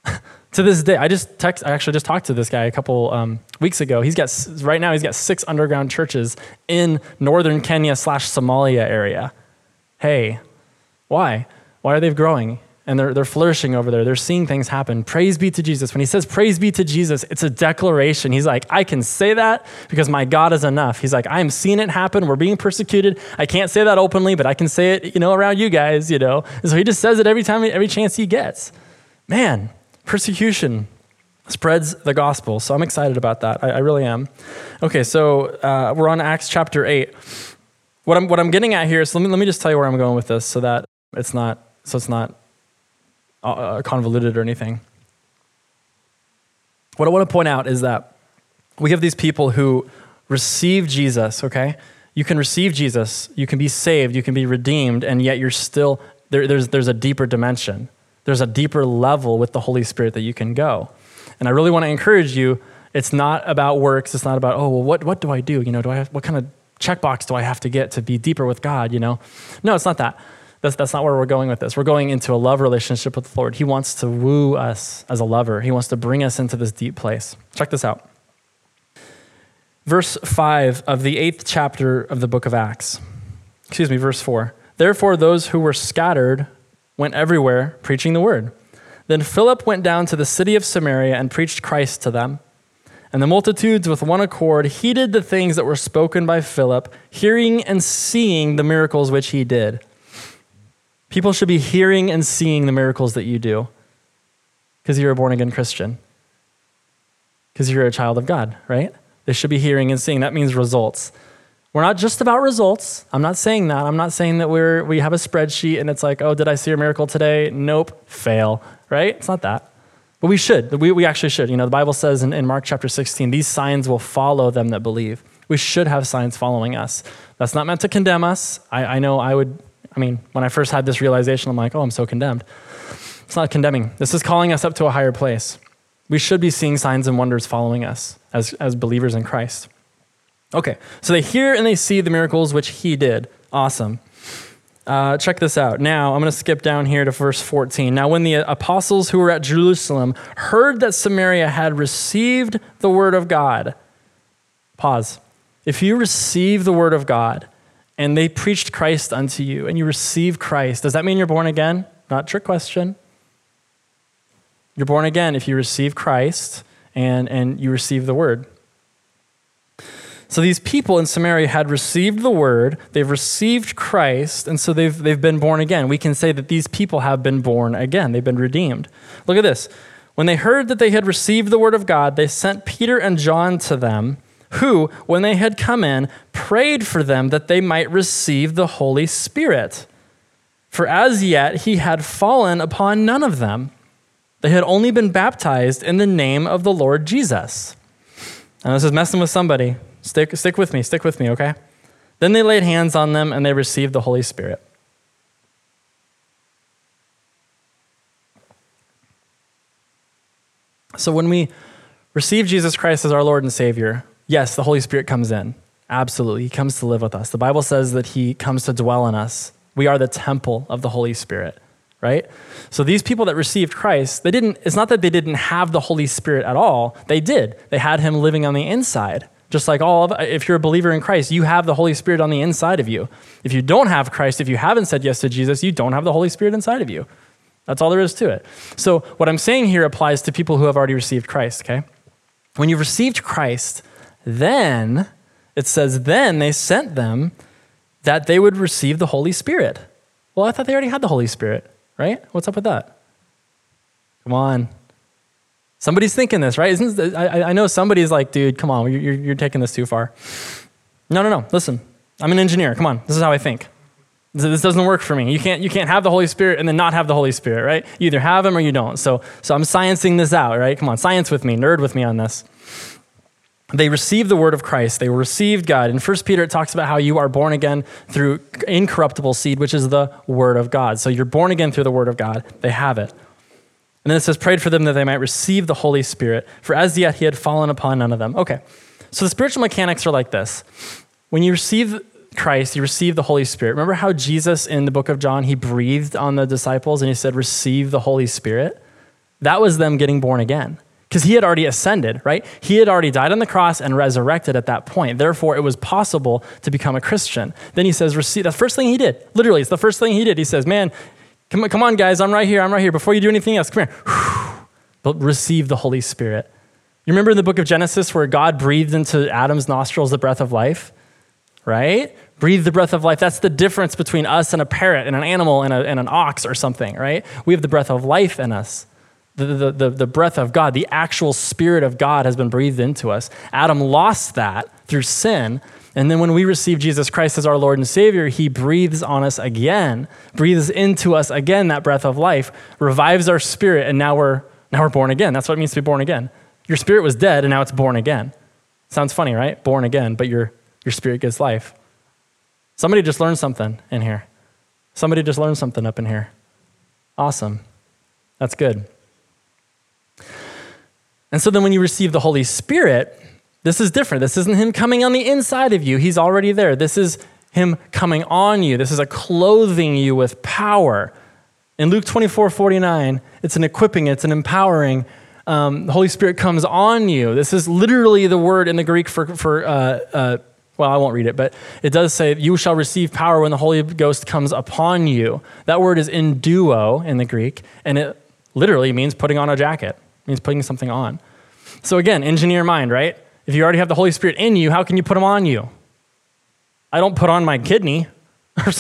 to this day, I just text, I actually just talked to this guy a couple um, weeks ago. He's got, right now, he's got six underground churches in northern Kenya slash Somalia area. Hey, why? Why are they growing? and they're, they're flourishing over there. They're seeing things happen. Praise be to Jesus. When he says praise be to Jesus, it's a declaration. He's like, I can say that because my God is enough. He's like, I'm seeing it happen. We're being persecuted. I can't say that openly, but I can say it, you know, around you guys, you know. And so he just says it every time, every chance he gets. Man, persecution spreads the gospel. So I'm excited about that. I, I really am. Okay, so uh, we're on Acts chapter 8. What I'm, what I'm getting at here is let me, let me just tell you where I'm going with this so that it's not, so it's not uh, uh, convoluted or anything. What I want to point out is that we have these people who receive Jesus, okay? You can receive Jesus, you can be saved, you can be redeemed, and yet you're still, there, there's, there's a deeper dimension. There's a deeper level with the Holy Spirit that you can go. And I really want to encourage you it's not about works. It's not about, oh, well, what, what do I do? You know, do I have, what kind of checkbox do I have to get to be deeper with God? You know? No, it's not that. That's, that's not where we're going with this. We're going into a love relationship with the Lord. He wants to woo us as a lover, He wants to bring us into this deep place. Check this out. Verse 5 of the eighth chapter of the book of Acts. Excuse me, verse 4. Therefore, those who were scattered went everywhere preaching the word. Then Philip went down to the city of Samaria and preached Christ to them. And the multitudes, with one accord, heeded the things that were spoken by Philip, hearing and seeing the miracles which he did. People should be hearing and seeing the miracles that you do because you're a born again Christian, because you're a child of God, right? They should be hearing and seeing. That means results. We're not just about results. I'm not saying that. I'm not saying that we're, we have a spreadsheet and it's like, oh, did I see a miracle today? Nope, fail, right? It's not that. But we should. We, we actually should. You know, the Bible says in, in Mark chapter 16, these signs will follow them that believe. We should have signs following us. That's not meant to condemn us. I, I know I would I mean, when I first had this realization, I'm like, oh, I'm so condemned. It's not condemning. This is calling us up to a higher place. We should be seeing signs and wonders following us as, as believers in Christ. Okay, so they hear and they see the miracles which he did. Awesome. Uh, check this out. Now, I'm going to skip down here to verse 14. Now, when the apostles who were at Jerusalem heard that Samaria had received the word of God, pause. If you receive the word of God, and they preached Christ unto you, and you receive Christ, does that mean you're born again? Not trick question. You're born again if you receive Christ and, and you receive the word. So these people in Samaria had received the word, they've received Christ, and so they've, they've been born again. We can say that these people have been born again, they've been redeemed. Look at this. When they heard that they had received the word of God, they sent Peter and John to them, who, when they had come in, prayed for them that they might receive the Holy Spirit. For as yet he had fallen upon none of them. They had only been baptized in the name of the Lord Jesus. And this is messing with somebody. Stick, stick with me, stick with me, okay? Then they laid hands on them and they received the Holy Spirit. So when we receive Jesus Christ as our Lord and Savior, yes, the Holy Spirit comes in. Absolutely. He comes to live with us. The Bible says that He comes to dwell in us. We are the temple of the Holy Spirit, right? So these people that received Christ, they didn't, it's not that they didn't have the Holy Spirit at all. They did. They had Him living on the inside. Just like all of, if you're a believer in Christ, you have the Holy Spirit on the inside of you. If you don't have Christ, if you haven't said yes to Jesus, you don't have the Holy Spirit inside of you. That's all there is to it. So, what I'm saying here applies to people who have already received Christ, okay? When you've received Christ, then it says, then they sent them that they would receive the Holy Spirit. Well, I thought they already had the Holy Spirit, right? What's up with that? Come on. Somebody's thinking this, right? Isn't I, I know somebody's like, dude, come on, you're, you're taking this too far. No, no, no. Listen, I'm an engineer. Come on, this is how I think. This doesn't work for me. You can't, you can't have the Holy Spirit and then not have the Holy Spirit, right? You either have him or you don't. So, so I'm sciencing this out, right? Come on, science with me, nerd with me on this. They received the word of Christ. They received God. In 1 Peter, it talks about how you are born again through incorruptible seed, which is the word of God. So you're born again through the word of God. They have it. And then it says, prayed for them that they might receive the Holy Spirit, for as yet he had fallen upon none of them. Okay, so the spiritual mechanics are like this. When you receive Christ, you receive the Holy Spirit. Remember how Jesus in the book of John, he breathed on the disciples and he said, receive the Holy Spirit? That was them getting born again because he had already ascended, right? He had already died on the cross and resurrected at that point. Therefore, it was possible to become a Christian. Then he says, receive. The first thing he did, literally, it's the first thing he did. He says, man, come on, come on, guys, I'm right here, I'm right here. Before you do anything else, come here. But receive the Holy Spirit. You remember in the book of Genesis where God breathed into Adam's nostrils the breath of life? Right? Breathe the breath of life. That's the difference between us and a parrot and an animal and, a, and an ox or something, right? We have the breath of life in us the, the, the, the, breath of God, the actual Spirit of God has been breathed into us. Adam lost that through sin. And then when we receive Jesus Christ as our Lord and Savior, He breathes on us again, breathes into us again that breath of life, revives our spirit, and now we're, now we're born again. That's what it means to be born again. Your spirit was dead, and now it's born again. Sounds funny, right? Born again, but your, your spirit gets life. Somebody just learned something in here. Somebody just learned something up in here. Awesome. That's good. And so then when you receive the Holy Spirit, this is different. This isn't Him coming on the inside of you, He's already there. This is Him coming on you. This is a clothing you with power. In Luke 24 49, it's an equipping, it's an empowering. Um, the Holy Spirit comes on you. This is literally the word in the Greek for, for uh, uh, well, I won't read it, but it does say, You shall receive power when the Holy Ghost comes upon you. That word is enduo in the Greek, and it literally means putting on a jacket it means putting something on. So again, engineer mind, right? If you already have the Holy Spirit in you, how can you put them on you? I don't put on my kidney or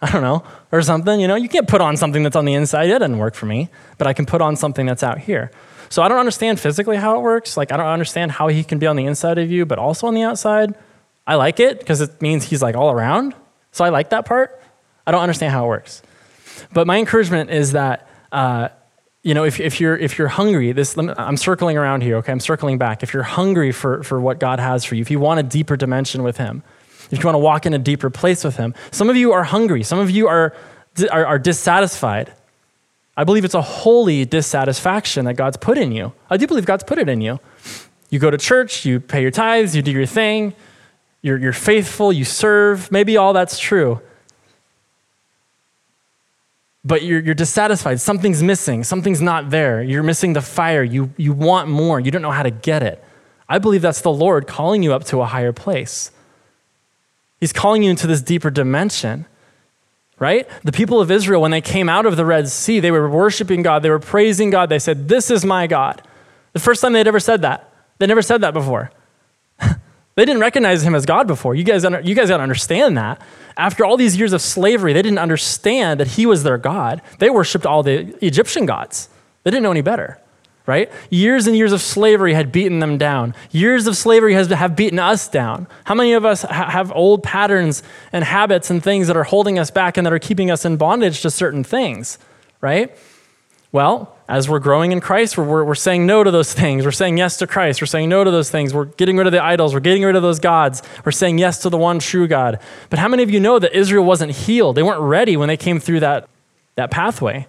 I don't know, or something, you know? You can't put on something that's on the inside. It doesn't work for me, but I can put on something that's out here. So I don't understand physically how it works. Like I don't understand how he can be on the inside of you, but also on the outside. I like it because it means he's like all around. So I like that part. I don't understand how it works. But my encouragement is that uh, you know, if, if, you're, if you're hungry, this, I'm circling around here, okay? I'm circling back. If you're hungry for, for what God has for you, if you want a deeper dimension with Him, if you want to walk in a deeper place with Him, some of you are hungry. Some of you are, are, are dissatisfied. I believe it's a holy dissatisfaction that God's put in you. I do believe God's put it in you. You go to church, you pay your tithes, you do your thing, you're, you're faithful, you serve. Maybe all that's true but you're, you're dissatisfied. Something's missing. Something's not there. You're missing the fire. You, you want more. You don't know how to get it. I believe that's the Lord calling you up to a higher place. He's calling you into this deeper dimension, right? The people of Israel, when they came out of the Red Sea, they were worshiping God. They were praising God. They said, This is my God. The first time they'd ever said that. They never said that before. They didn't recognize him as God before. You guys, you guys got to understand that. After all these years of slavery, they didn't understand that he was their God. They worshiped all the Egyptian gods. They didn't know any better, right? Years and years of slavery had beaten them down. Years of slavery has, have beaten us down. How many of us ha- have old patterns and habits and things that are holding us back and that are keeping us in bondage to certain things, right? Well, as we're growing in Christ, we're, we're, saying no to those things. We're saying yes to Christ. We're saying no to those things. We're getting rid of the idols. We're getting rid of those gods. We're saying yes to the one true God. But how many of you know that Israel wasn't healed? They weren't ready when they came through that, that pathway.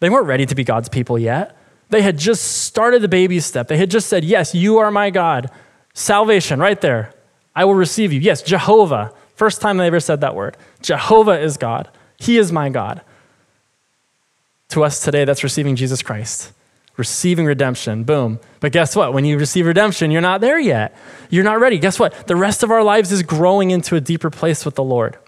They weren't ready to be God's people yet. They had just started the baby step. They had just said, Yes, you are my God. Salvation, right there. I will receive you. Yes, Jehovah. First time they ever said that word. Jehovah is God. He is my God to us today that's receiving Jesus Christ, receiving redemption. Boom. But guess what? When you receive redemption, you're not there yet. You're not ready. Guess what? The rest of our lives is growing into a deeper place with the Lord.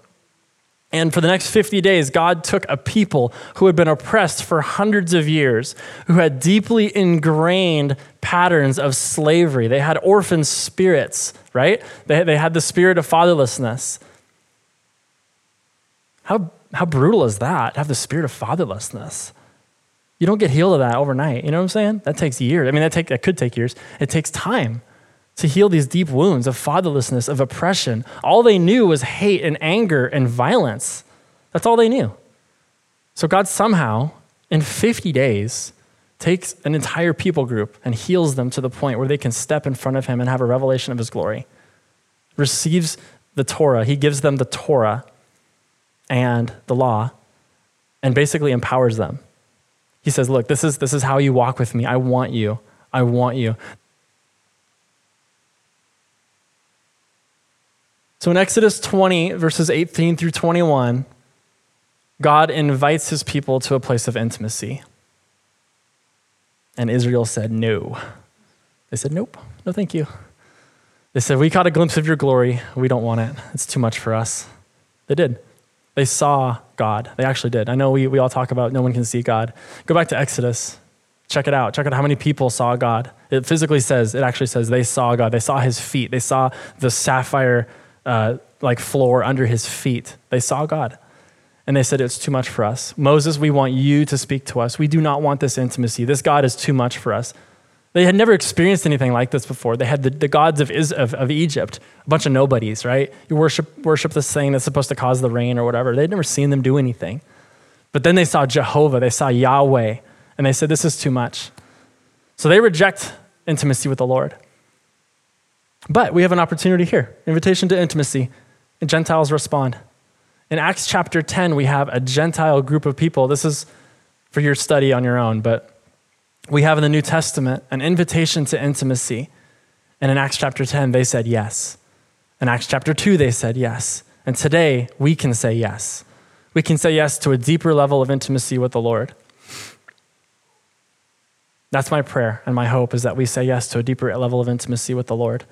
And for the next 50 days, God took a people who had been oppressed for hundreds of years, who had deeply ingrained patterns of slavery. They had orphan spirits, right? They, they had the spirit of fatherlessness. How how brutal is that? To have the spirit of fatherlessness. You don't get healed of that overnight. You know what I'm saying? That takes years. I mean, that, take, that could take years. It takes time to heal these deep wounds of fatherlessness, of oppression. All they knew was hate and anger and violence. That's all they knew. So God somehow, in 50 days, takes an entire people group and heals them to the point where they can step in front of Him and have a revelation of His glory. Receives the Torah. He gives them the Torah and the law and basically empowers them. He says, Look, this is, this is how you walk with me. I want you. I want you. So in Exodus 20, verses 18 through 21, God invites his people to a place of intimacy. And Israel said, No. They said, Nope, no thank you. They said, We caught a glimpse of your glory. We don't want it. It's too much for us. They did. They saw God. They actually did. I know we, we all talk about no one can see God. Go back to Exodus. Check it out. Check out how many people saw God. It physically says, it actually says they saw God. They saw his feet. They saw the sapphire uh, like floor under his feet. They saw God. And they said, It's too much for us. Moses, we want you to speak to us. We do not want this intimacy. This God is too much for us. They had never experienced anything like this before. They had the, the gods of, of, of, Egypt, a bunch of nobodies, right? You worship, worship this thing that's supposed to cause the rain or whatever. They'd never seen them do anything. But then they saw Jehovah, they saw Yahweh, and they said, This is too much. So they reject intimacy with the Lord. But we have an opportunity here invitation to intimacy, and Gentiles respond. In Acts chapter 10, we have a Gentile group of people. This is for your study on your own, but we have in the New Testament an invitation to intimacy. And in Acts chapter 10, they said yes. In Acts chapter 2, they said yes. And today, we can say yes. We can say yes to a deeper level of intimacy with the Lord. That's my prayer and my hope is that we say yes to a deeper level of intimacy with the Lord.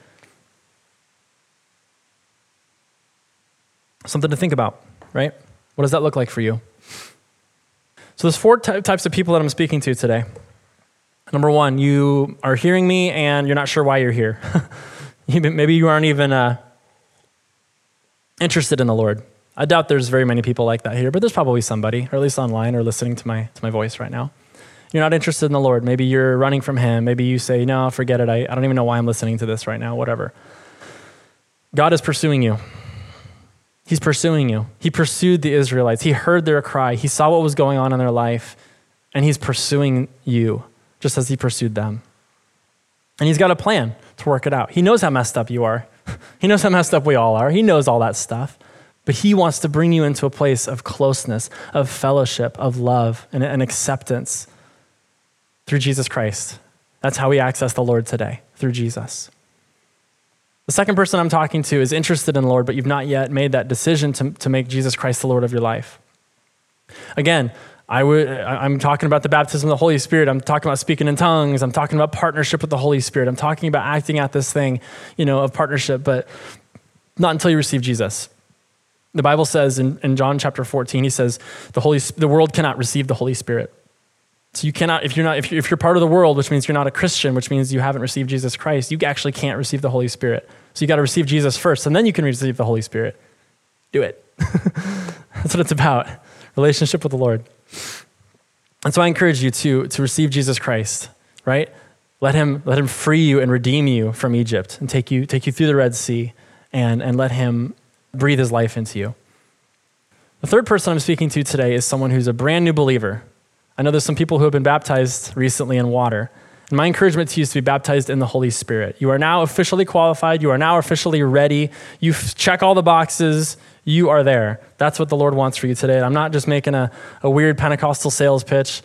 Something to think about, right? What does that look like for you? So there's four ty- types of people that I'm speaking to today. Number one, you are hearing me and you're not sure why you're here. Maybe you aren't even uh, interested in the Lord. I doubt there's very many people like that here, but there's probably somebody, or at least online or listening to my, to my voice right now. You're not interested in the Lord. Maybe you're running from Him. Maybe you say, No, forget it. I, I don't even know why I'm listening to this right now, whatever. God is pursuing you. He's pursuing you. He pursued the Israelites. He heard their cry. He saw what was going on in their life, and He's pursuing you just as he pursued them. And he's got a plan to work it out. He knows how messed up you are. he knows how messed up we all are. He knows all that stuff. But he wants to bring you into a place of closeness, of fellowship, of love, and, and acceptance through Jesus Christ. That's how we access the Lord today, through Jesus. The second person I'm talking to is interested in the Lord, but you've not yet made that decision to, to make Jesus Christ the Lord of your life. Again, I would, I'm talking about the baptism of the Holy Spirit. I'm talking about speaking in tongues. I'm talking about partnership with the Holy Spirit. I'm talking about acting out this thing, you know, of partnership, but not until you receive Jesus. The Bible says in, in John chapter 14, he says, the, Holy, the world cannot receive the Holy Spirit. So you cannot, if you're not, if you're, if you're part of the world, which means you're not a Christian, which means you haven't received Jesus Christ, you actually can't receive the Holy Spirit. So you got to receive Jesus first, and then you can receive the Holy Spirit. Do it. That's what it's about. Relationship with the Lord. And so I encourage you to, to receive Jesus Christ, right? Let him, let him free you and redeem you from Egypt and take you, take you through the Red Sea and, and let him breathe his life into you. The third person I'm speaking to today is someone who's a brand new believer. I know there's some people who have been baptized recently in water. And my encouragement to you is to be baptized in the Holy Spirit. You are now officially qualified. You are now officially ready. You check all the boxes. You are there. That's what the Lord wants for you today. I'm not just making a, a weird Pentecostal sales pitch.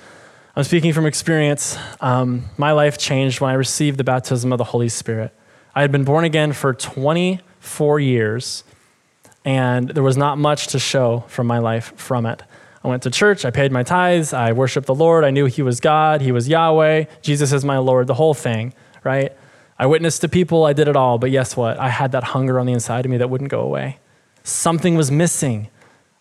I'm speaking from experience. Um, my life changed when I received the baptism of the Holy Spirit. I had been born again for 24 years, and there was not much to show from my life from it. I went to church, I paid my tithes, I worshiped the Lord, I knew He was God, He was Yahweh, Jesus is my Lord, the whole thing, right? I witnessed to people, I did it all, but guess what? I had that hunger on the inside of me that wouldn't go away. Something was missing,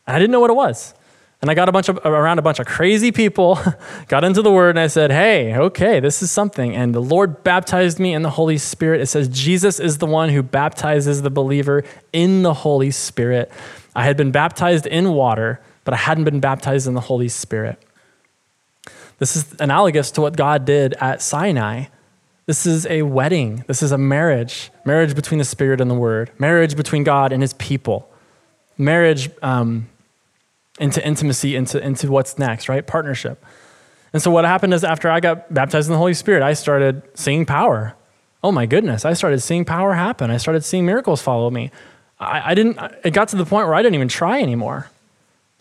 and I didn't know what it was. And I got a bunch of around a bunch of crazy people, got into the word, and I said, Hey, okay, this is something. And the Lord baptized me in the Holy Spirit. It says Jesus is the one who baptizes the believer in the Holy Spirit. I had been baptized in water but I hadn't been baptized in the Holy Spirit. This is analogous to what God did at Sinai. This is a wedding. This is a marriage. Marriage between the Spirit and the Word. Marriage between God and His people. Marriage um, into intimacy, into, into what's next, right? Partnership. And so what happened is after I got baptized in the Holy Spirit, I started seeing power. Oh my goodness, I started seeing power happen. I started seeing miracles follow me. I, I didn't, it got to the point where I didn't even try anymore.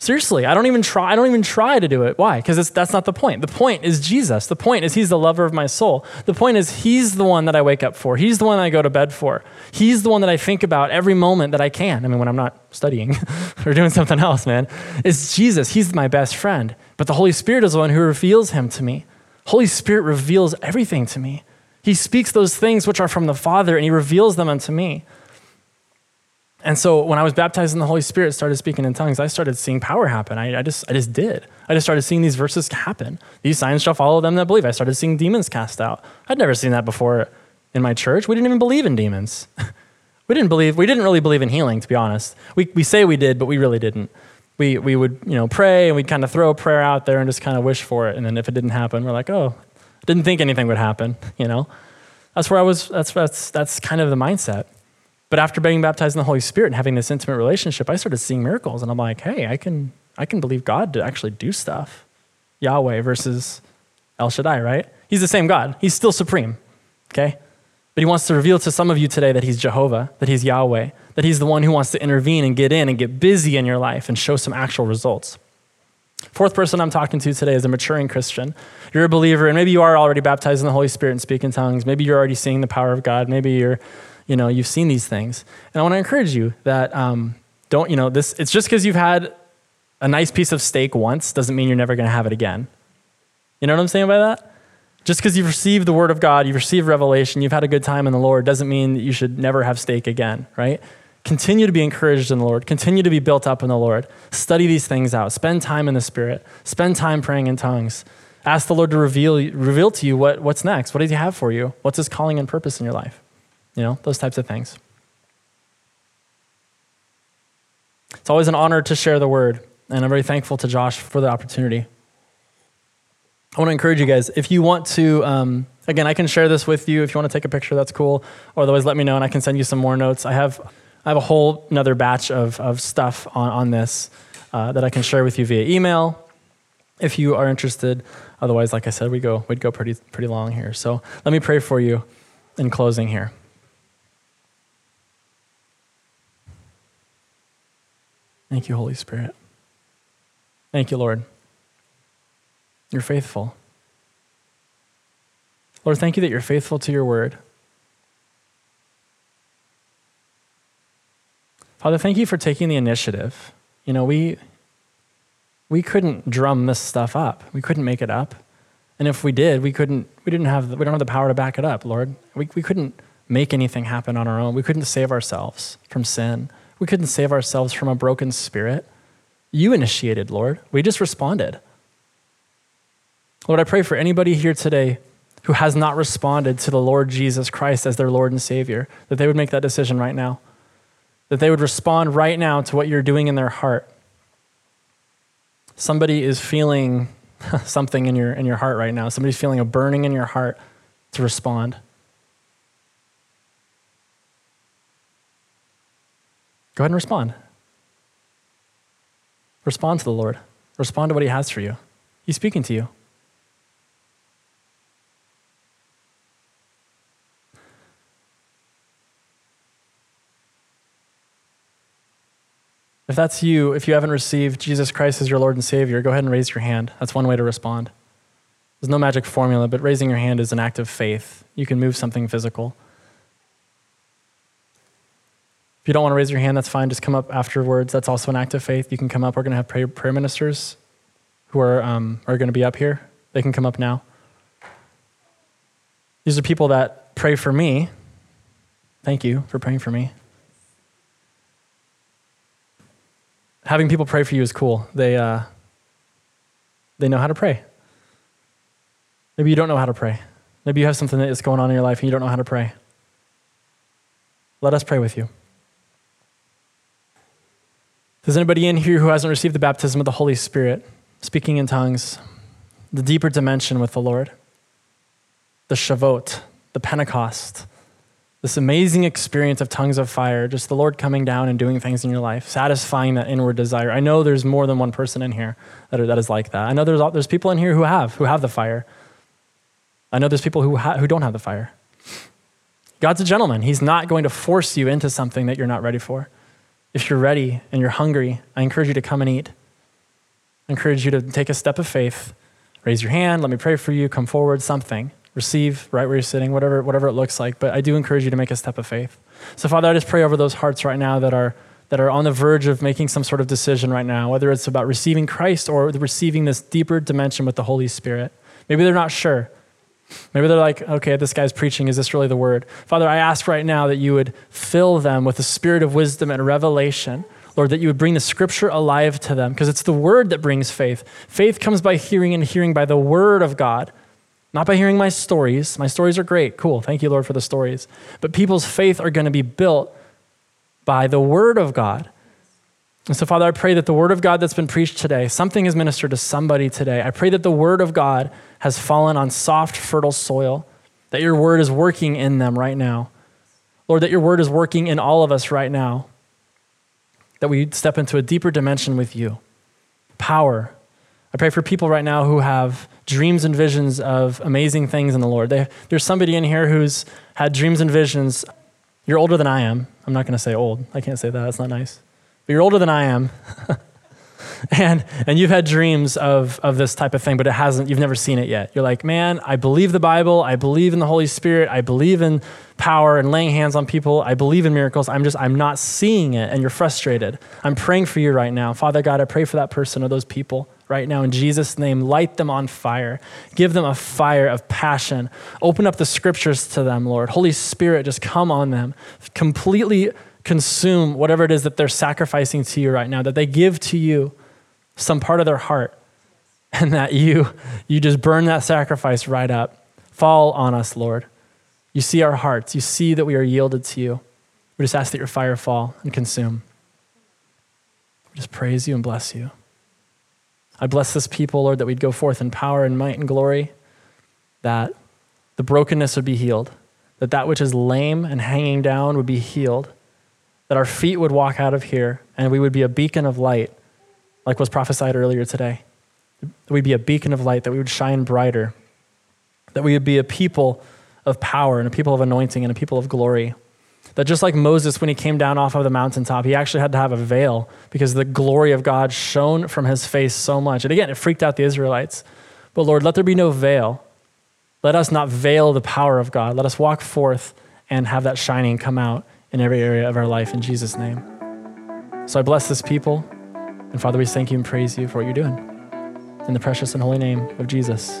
Seriously, I don't even try. I don't even try to do it. Why? Because that's not the point. The point is Jesus. The point is He's the lover of my soul. The point is He's the one that I wake up for. He's the one I go to bed for. He's the one that I think about every moment that I can. I mean, when I'm not studying or doing something else, man, it's Jesus. He's my best friend. But the Holy Spirit is the one who reveals Him to me. Holy Spirit reveals everything to me. He speaks those things which are from the Father, and He reveals them unto me. And so when I was baptized in the Holy Spirit, started speaking in tongues, I started seeing power happen. I, I, just, I just did. I just started seeing these verses happen. These signs shall follow them that believe. I started seeing demons cast out. I'd never seen that before in my church. We didn't even believe in demons. we didn't believe, we didn't really believe in healing, to be honest. We, we say we did, but we really didn't. We, we would, you know, pray and we'd kind of throw a prayer out there and just kind of wish for it. And then if it didn't happen, we're like, oh, didn't think anything would happen, you know? That's where I was, that's, that's, that's kind of the mindset. But after being baptized in the Holy Spirit and having this intimate relationship, I started seeing miracles. And I'm like, hey, I can, I can believe God to actually do stuff. Yahweh versus El Shaddai, right? He's the same God. He's still supreme, okay? But he wants to reveal to some of you today that he's Jehovah, that he's Yahweh, that he's the one who wants to intervene and get in and get busy in your life and show some actual results. Fourth person I'm talking to today is a maturing Christian. You're a believer, and maybe you are already baptized in the Holy Spirit and speak in tongues. Maybe you're already seeing the power of God. Maybe you're you know, you've seen these things. And I want to encourage you that um, don't, you know, this, it's just because you've had a nice piece of steak once doesn't mean you're never going to have it again. You know what I'm saying by that? Just because you've received the word of God, you've received revelation, you've had a good time in the Lord, doesn't mean that you should never have steak again, right? Continue to be encouraged in the Lord. Continue to be built up in the Lord. Study these things out. Spend time in the Spirit. Spend time praying in tongues. Ask the Lord to reveal, reveal to you what, what's next. What does He have for you? What's His calling and purpose in your life? You know, those types of things. It's always an honor to share the word, and I'm very thankful to Josh for the opportunity. I want to encourage you guys if you want to, um, again, I can share this with you. If you want to take a picture, that's cool. Or otherwise, let me know and I can send you some more notes. I have, I have a whole another batch of, of stuff on, on this uh, that I can share with you via email if you are interested. Otherwise, like I said, we go, we'd go pretty, pretty long here. So let me pray for you in closing here. Thank you, Holy Spirit. Thank you, Lord. You're faithful. Lord, thank you that you're faithful to your word. Father, thank you for taking the initiative. You know, we we couldn't drum this stuff up. We couldn't make it up. And if we did, we couldn't we didn't have we don't have the power to back it up, Lord. We we couldn't make anything happen on our own. We couldn't save ourselves from sin. We couldn't save ourselves from a broken spirit. You initiated, Lord. We just responded. Lord, I pray for anybody here today who has not responded to the Lord Jesus Christ as their Lord and Savior, that they would make that decision right now, that they would respond right now to what you're doing in their heart. Somebody is feeling something in your, in your heart right now. Somebody's feeling a burning in your heart to respond. Go ahead and respond. Respond to the Lord. Respond to what He has for you. He's speaking to you. If that's you, if you haven't received Jesus Christ as your Lord and Savior, go ahead and raise your hand. That's one way to respond. There's no magic formula, but raising your hand is an act of faith. You can move something physical. If you don't want to raise your hand, that's fine. Just come up afterwards. That's also an act of faith. You can come up. We're going to have prayer, prayer ministers who are, um, are going to be up here. They can come up now. These are people that pray for me. Thank you for praying for me. having people pray for you is cool. They, uh, they know how to pray. Maybe you don't know how to pray. Maybe you have something that is going on in your life and you don't know how to pray. Let us pray with you. Is anybody in here who hasn't received the baptism of the Holy Spirit, speaking in tongues, the deeper dimension with the Lord, the Shavuot, the Pentecost, this amazing experience of tongues of fire, just the Lord coming down and doing things in your life, satisfying that inward desire. I know there's more than one person in here that, are, that is like that. I know there's, there's people in here who have, who have the fire. I know there's people who, ha- who don't have the fire. God's a gentleman. He's not going to force you into something that you're not ready for. If you're ready and you're hungry, I encourage you to come and eat. I encourage you to take a step of faith, raise your hand, let me pray for you, come forward, something receive right where you're sitting, whatever, whatever it looks like. But I do encourage you to make a step of faith. So, Father, I just pray over those hearts right now that are that are on the verge of making some sort of decision right now, whether it's about receiving Christ or receiving this deeper dimension with the Holy Spirit. Maybe they're not sure. Maybe they're like, okay, this guy's preaching. Is this really the word? Father, I ask right now that you would fill them with the spirit of wisdom and revelation. Lord, that you would bring the scripture alive to them because it's the word that brings faith. Faith comes by hearing and hearing by the word of God. Not by hearing my stories. My stories are great. Cool. Thank you, Lord, for the stories. But people's faith are going to be built by the Word of God. And so, Father, I pray that the Word of God that's been preached today, something has ministered to somebody today. I pray that the Word of God has fallen on soft, fertile soil, that your Word is working in them right now. Lord, that your Word is working in all of us right now, that we step into a deeper dimension with you. Power. I pray for people right now who have dreams and visions of amazing things in the Lord. They, there's somebody in here who's had dreams and visions. You're older than I am. I'm not going to say old. I can't say that. That's not nice. But you're older than I am. and, and you've had dreams of, of this type of thing, but it hasn't, you've never seen it yet. You're like, man, I believe the Bible. I believe in the Holy Spirit. I believe in power and laying hands on people. I believe in miracles. I'm just, I'm not seeing it. And you're frustrated. I'm praying for you right now. Father God, I pray for that person or those people right now in Jesus' name. Light them on fire. Give them a fire of passion. Open up the scriptures to them, Lord. Holy Spirit, just come on them. Completely consume whatever it is that they're sacrificing to you right now, that they give to you some part of their heart, and that you, you just burn that sacrifice right up. Fall on us, Lord. You see our hearts. You see that we are yielded to you. We just ask that your fire fall and consume. We just praise you and bless you. I bless this people, Lord, that we'd go forth in power and might and glory, that the brokenness would be healed, that that which is lame and hanging down would be healed, that our feet would walk out of here and we would be a beacon of light, like was prophesied earlier today. That we'd be a beacon of light, that we would shine brighter, that we would be a people of power and a people of anointing and a people of glory. That just like Moses, when he came down off of the mountaintop, he actually had to have a veil because the glory of God shone from his face so much. And again, it freaked out the Israelites. But Lord, let there be no veil. Let us not veil the power of God. Let us walk forth and have that shining come out in every area of our life in Jesus' name. So I bless this people. And Father, we thank you and praise you for what you're doing. In the precious and holy name of Jesus.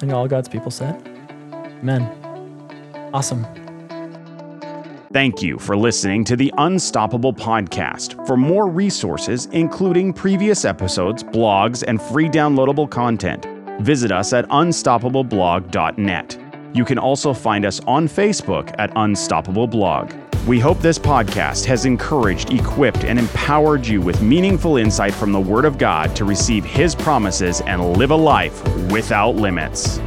And all God's people said, Amen. Awesome. Thank you for listening to the Unstoppable Podcast. For more resources, including previous episodes, blogs, and free downloadable content, Visit us at unstoppableblog.net. You can also find us on Facebook at Unstoppable Blog. We hope this podcast has encouraged, equipped, and empowered you with meaningful insight from the Word of God to receive His promises and live a life without limits.